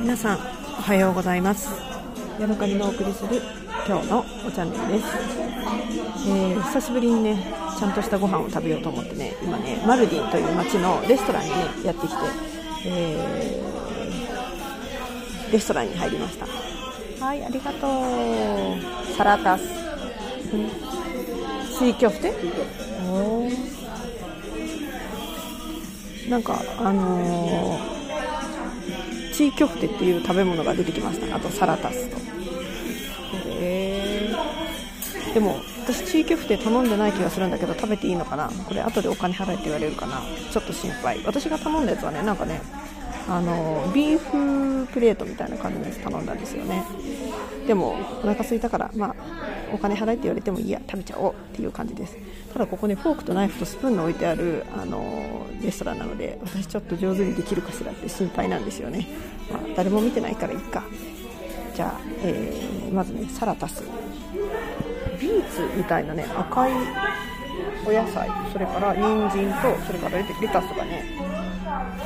皆さんおはようございます。ヤドカリのお送りする今日のおチャンネルです、えー、久しぶりにねちゃんとしたご飯を食べようと思ってね今ねマルディンという街のレストランにねやってきて、えー、レストランに入りました。はいありがとう。サラタス、うん、シーキョフテおなんかあのーチーキョフテっていう食べ物が出てきましたあとサラタスと。へえでも私チーキョフテ頼んでない気がするんだけど食べていいのかな？これ後でお金払えって言われるかな？ちょっと心配。私が頼んだやつはねなんかねあのビーフプレートみたいな感じのやつ頼んだんですよね。でもお腹空いたからまあお金払えって言われてもいいや食べちゃおう。っていう感じです。ただここねフォークとナイフとスプーンの置いてあるあのレストランなので私ちょっと上手にできるかしらって心配なんですよね、まあ、誰も見てないからいいか。じゃあ、えー、まずねサラタス。ビーツみたいなね赤いお野菜それから人参とそれからレタスがね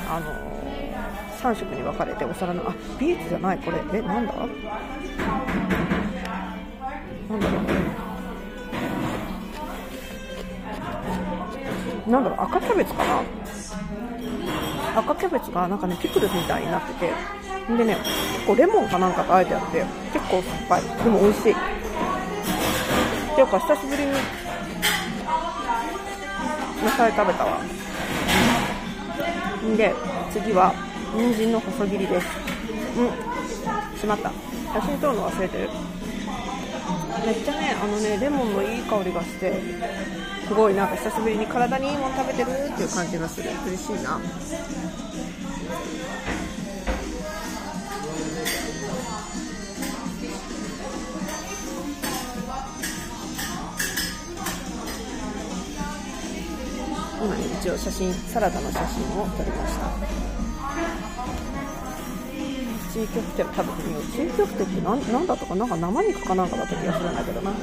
あの3色に分かれてお皿のあビーツじゃないこれ。えなんだ？なんだろう赤キャベツかな？赤キャベツがなんかねピクルスみたいになっててでね結構レモンかなんかとあえてあって結構酸っぱい。でも美味しい。っていうか久しぶりに野菜食べたわ。んで次は人参の細切りです。うん。しまった。写真撮るの忘れてる。めっちゃねあのねレモンのいい香りがしてすごいなんか久しぶりに体にいいもの食べてるっていう感じがする。嬉しいな。今ね一応写真サラダの写真を撮りました。チーキョフテを食べてみようチーキョフテって何何だとかな？んか生肉かなんかだった気がするんだけどな。う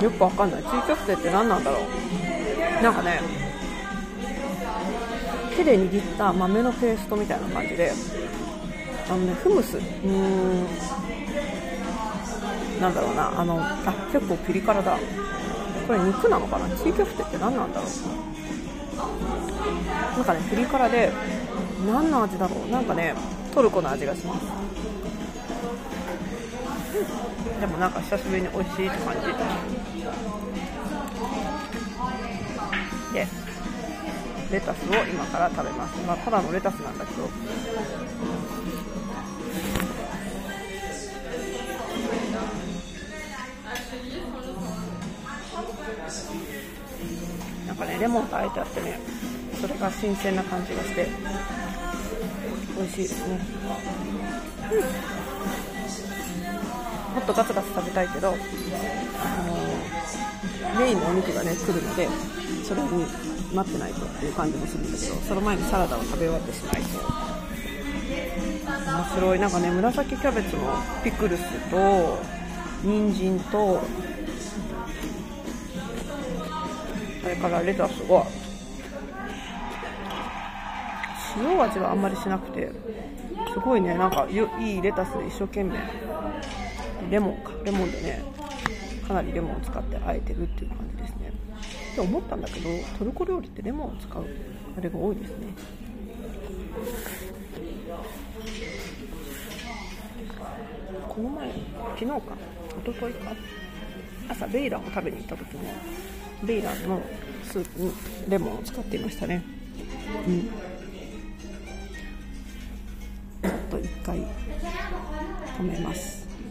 ん。よくわかんない。チーキョフテって何なんだろう。なんかね手で握った豆のペーストみたいな感じであのねフムス。うん。なんだろうな。あのあ結構ピリ辛だ。これ肉なのかな？チーキョフテって何なんだろう。なんかねピリ辛で何の味だろう？なんかねトルコの味がします、でもなんか久しぶりに美味しいって感じでレタスを今から食べます、まあ、ただのレタスなんだけど。なんかねレモンとあえてあってね。それが新鮮な感じがして美味しいですね、うん、もっとガツガツ食べたいけど、あのメインのお肉がね来るのでそれに待ってないとっていう感じもするんだけどその前にサラダを食べ終わってしまいそう。面白い。なんかね紫キャベツのピクルスと人参とそれからレタスが塩味はあんまりしなくてすごいねなんかいいレタスで一生懸命。レモンか。レモンでねかなりレモンを使ってあえてるっていう感じですね。って思ったんだけどトルコ料理ってレモンを使うあれが多いですね。この前昨日か一昨日か朝ベイランを食べに行った時もベイランのスープにレモンを使っていましたね。うん。止めます。